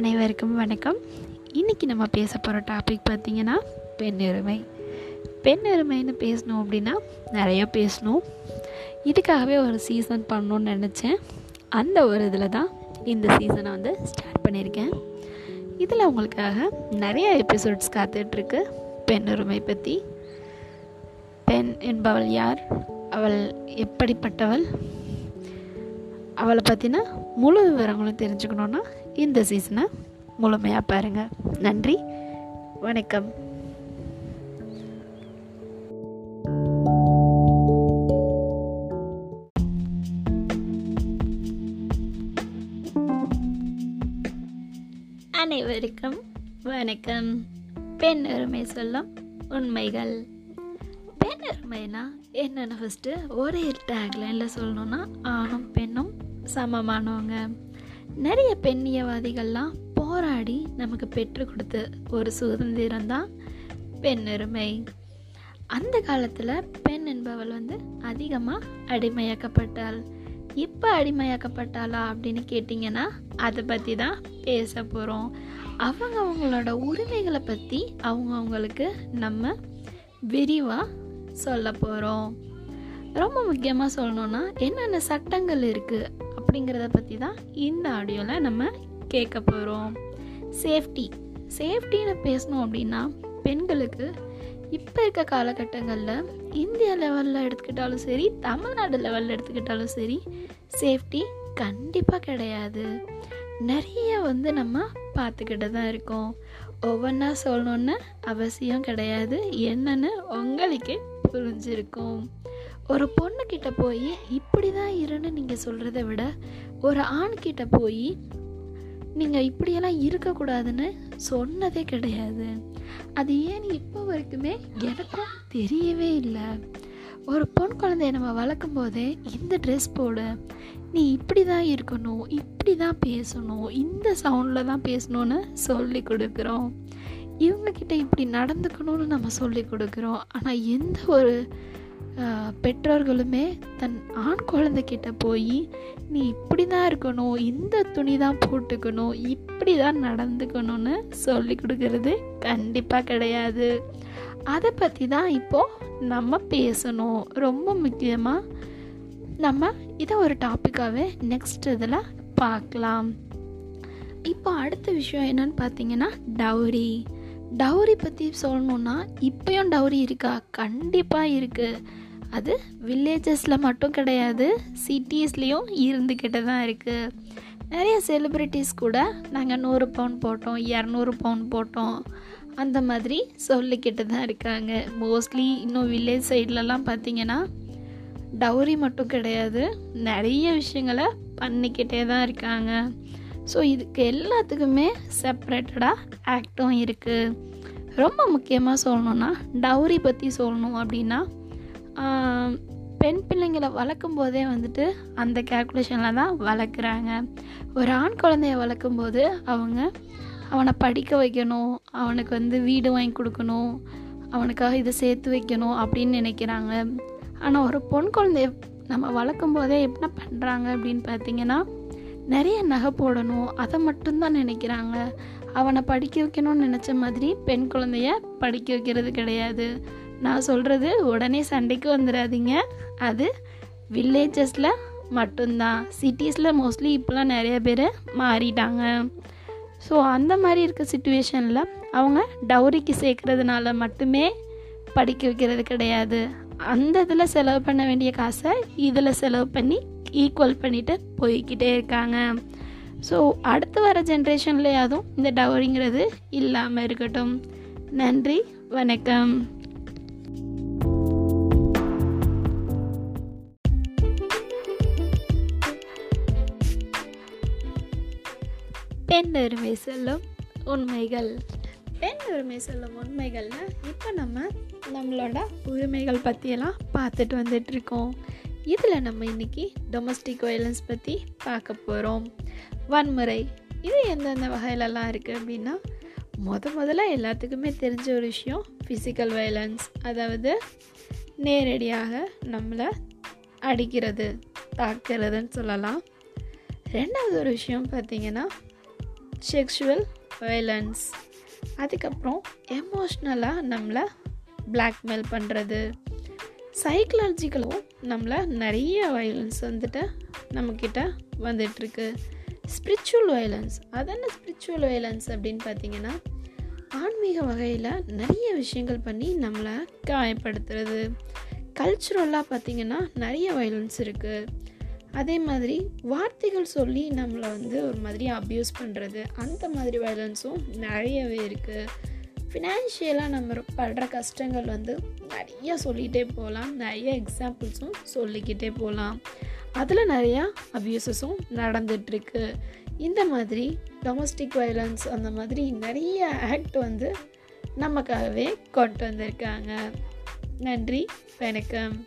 அனைவருக்கும் வணக்கம். இன்றைக்கி நம்ம பேச போகிற டாபிக் பார்த்திங்கன்னா பெண்ணுரிமை. பெண்ணுரிமைன்னு பேசணும் அப்படின்னா நிறைய பேசணும். இதுக்காகவே ஒரு சீசன் பண்ணணுன்னு நினச்சேன். அந்த ஒரு இதில் தான் இந்த சீசனை வந்து ஸ்டார்ட் பண்ணியிருக்கேன். இதில் உங்களுக்காக நிறைய எபிசோட்ஸ் காத்துட்ருக்கு பெண்ணுரிமை பற்றி பெண் என்பவள் யார்? அவள் எப்படிப்பட்டவள்? அவளை பற்றின முழு விவரங்களும் தெரிஞ்சுக்கணுன்னா இந்த சீசனை முழுமையாக பாருங்கள் நன்றி. வணக்கம். அனைவருக்கும் வணக்கம். பெண் உரிமை சொல்லும் உண்மைகள். பெண் உரிமைனா என்னென்ன ஃபஸ்ட்டு ஒரே டேக்லைனில் சொல்லணுன்னா ஆணும் பெண்ணும் சமமானவங்க. நிறைய பெண்ணியவாதிகள்லாம் போராடி நமக்கு பெற்று கொடுத்த ஒரு சுதந்திரம் தான் பெண்ணுரிமை. அந்த காலத்தில் பெண் என்பவள் வந்து அதிகமாக அடிமையாக்கப்பட்டாள். இப்போ அடிமையாக்கப்பட்டாளா அப்படின்னு கேட்டிங்கன்னா அதை பற்றி தான் பேச போகிறோம் அவங்க அவங்களோட உரிமைகளை பற்றி அவங்க அவங்களுக்கு நம்ம விரிவாக சொல்ல போகிறோம் ரொம்ப முக்கியமாக சொல்லணுன்னா என்னென்ன சட்டங்கள் இருக்குது அப்படிங்கிறத பற்றி தான் இந்த ஆடியோவில் நம்ம கேட்க போகிறோம் சேஃப்டி. சேஃப்டின்னு பேசணும் அப்படின்னா பெண்களுக்கு இப்போ இருக்க காலகட்டங்களில் இந்தியா லெவலில் எடுத்துக்கிட்டாலும் சரி தமிழ்நாடு லெவலில் எடுத்துக்கிட்டாலும் சரி சேஃப்டி கண்டிப்பாக கிடையாது. நிறைய வந்து நம்ம பார்த்துக்கிட்டு தான் இருக்கோம். ஒவ்வொன்றா சொல்லணுன்னு அவசியம் கிடையாது. என்னன்னு உங்களுக்கே புரிஞ்சிருக்கும். ஒரு பொண்ணுக்கிட்ட போய் இப்படி தான் இருன்னு நீங்கள் சொல்கிறத விட ஒரு ஆண்கிட்ட போய் நீங்கள் இப்படியெல்லாம் இருக்கக்கூடாதுன்னு சொன்னதே கிடையாது. அது ஏன் இப்போ வரைக்குமே எனக்கும் தெரியவே இல்லை. ஒரு பொன் குழந்தைய நம்ம வளர்க்கும் போதே இந்த ட்ரெஸ் போடு. நீ இப்படி தான் இருக்கணும் இப்படி தான் பேசணும் இந்த சவுண்டில் தான் பேசணும்னு சொல்லி கொடுக்குறோம். இவங்கக்கிட்ட இப்படி நடந்துக்கணும்னு நம்ம சொல்லி கொடுக்குறோம். ஆனால் எந்த ஒரு பெற்றோர்களுமே தன் ஆண் குழந்தைக்கிட்ட போய் நீ இப்படி தான் இருக்கணும் இந்த துணி தான் போட்டுக்கணும் இப்படி தான் நடந்துக்கணும்னு சொல்லி கொடுக்கறது கண்டிப்பாக கிடையாது. அதை பற்றி தான் இப்போது நம்ம பேசணும். ரொம்ப முக்கியமாக நம்ம இதை ஒரு டாப்பிக்காகவே நெக்ஸ்ட் இதில் பார்க்கலாம். இப்போ அடுத்த விஷயம் என்னன்னு பார்த்தீங்கன்னா டவுரி டவுரி பற்றி சொல்லணுன்னா இப்போயும் டவுரி இருக்கா? கண்டிப்பாக இருக்குது அது வில்லேஜஸில் மட்டும் கிடையாது சிட்டிஸ்லேயும் இருந்துக்கிட்டு தான் இருக்குது நிறைய செலிப்ரிட்டிஸ் கூட நாங்கள் நூறு பவுன் போட்டோம் இரநூறு பவுன் போட்டோம். அந்த மாதிரி சொல்லிக்கிட்டு தான் இருக்காங்க. மோஸ்ட்லி இன்னும் வில்லேஜ் சைட்லலாம் பார்த்தீங்கன்னா டவுரி மட்டும் கிடையாது. நிறைய விஷயங்களை பண்ணிக்கிட்டே தான் இருக்காங்க. ஸோ இதுக்கு எல்லாத்துக்குமே செப்ரேட்டடாக ஆக்டும் இருக்குது ரொம்ப முக்கியமாக சொல்லணுன்னா டவுரி பற்றி சொல்லணும் அப்படின்னா பெண் பிள்ளைங்களை வளர்க்கும் போதே வந்துட்டு அந்த கேல்குலேஷனில் தான் வளர்க்குறாங்க. ஒரு ஆண் குழந்தைய வளர்க்கும் போது அவங்க அவனை படிக்க வைக்கணும் அவனுக்கு வந்து வீடு வாங்கி கொடுக்கணும் அவனுக்காக இதை சேர்த்து வைக்கணும் அப்படின்னு நினைக்கிறாங்க. ஆனால் ஒரு பொன் குழந்தைய நம்ம வளர்க்கும் போதே என்ன பண்ணுறாங்க அப்படின்னு பார்த்தீங்கன்னா நிறைய நகை போடணும் அதை மட்டும்தான் நினைக்கிறாங்க. அவனை படிக்க வைக்கணும்னு நினச்ச மாதிரி பெண் குழந்தைய படிக்க வைக்கிறது கிடையாது. நான் சொல்கிறது உடனே சண்டைக்கு வந்துடாதீங்க. அது வில்லேஜஸில் மட்டும்தான். சிட்டிஸில் மோஸ்ட்லி இப்போலாம் நிறைய பேர் மாறிட்டாங்க. ஸோ அந்த மாதிரி இருக்க சுச்சுவேஷனில் அவங்க டவுரிக்கு சேர்க்கறதுனால மட்டுமே படிக்க வைக்கிறது கிடையாது. அந்த இதில் செலவு பண்ண வேண்டிய காசை இதில் செலவு பண்ணி ஈக்குவல் பண்ணிட்டு போய்கிட்டே இருக்காங்க. ஸோ அடுத்து வர ஜென்ரேஷன்லேயாதும் இந்த டவரிங்கிறது இல்லாமல் இருக்கட்டும். நன்றி வணக்கம். பெண் உரிமை சொல்லும் உண்மைகள். பெண் உரிமை சொல்லும் உண்மைகள்னா இப்போ நம்ம நம்மளோட உரிமைகள் பற்றியெல்லாம் பார்த்துட்டு வந்துட்டுருக்கோம் இதில் நம்ம இன்றைக்கி டொமஸ்டிக் வயலன்ஸ் பற்றி பார்க்க போகிறோம் வன்முறை இது எந்தெந்த வகையிலலாம் இருக்குது அப்படின்னா முத முதல்ல எல்லாத்துக்குமே தெரிஞ்ச ஒரு விஷயம் ஃபிசிக்கல் வயலன்ஸ் அதாவது நேரடியாக நம்மளை அடிக்கிறது தாக்கிறதுன்னு சொல்லலாம். ரெண்டாவது ஒரு விஷயம் பார்த்திங்கன்னா செக்ஷுவல் வயலன்ஸ் அதுக்கப்புறம் எமோஷ்னலாக நம்மளை பிளாக்மெயில் பண்ணுறது சைக்கலாஜிக்கலும் நம்மளை நிறைய வயலன்ஸ் வந்துட்டு நம்மக்கிட்ட வந்துட்டுருக்கு. ஸ்பிரிச்சுவல் வயலன்ஸ் அது என்ன ஸ்பிரிச்சுவல் வயலன்ஸ் அப்படின்னு பார்த்தீங்கன்னா ஆன்மீக வகையில் நிறைய விஷயங்கள் பண்ணி நம்மளை காயப்படுத்துறது. கல்ச்சுரலாக பார்த்திங்கன்னா நிறைய வயலன்ஸ் இருக்குது அதே மாதிரி வார்த்தைகள் சொல்லி நம்மளை வந்து ஒரு மாதிரி அப்யூஸ் பண்ணுறது அந்த மாதிரி வயலன்ஸும் நிறையவே இருக்குது ஃபினான்ஷியலாக நம்ம படுற கஷ்டங்கள் வந்து நிறைய சொல்லிகிட்டே போகலாம். நிறைய எக்ஸாம்பிள்ஸும் சொல்லிக்கிட்டே போகலாம். அதில் நிறையா அப்யூசஸும் நடந்துகிட்ருக்கு இந்த மாதிரி டொமஸ்டிக் வயலன்ஸ் அந்த மாதிரி நிறைய ஆக்ட் வந்து நமக்காகவே கொண்டு வந்திருக்காங்க. நன்றி வணக்கம்.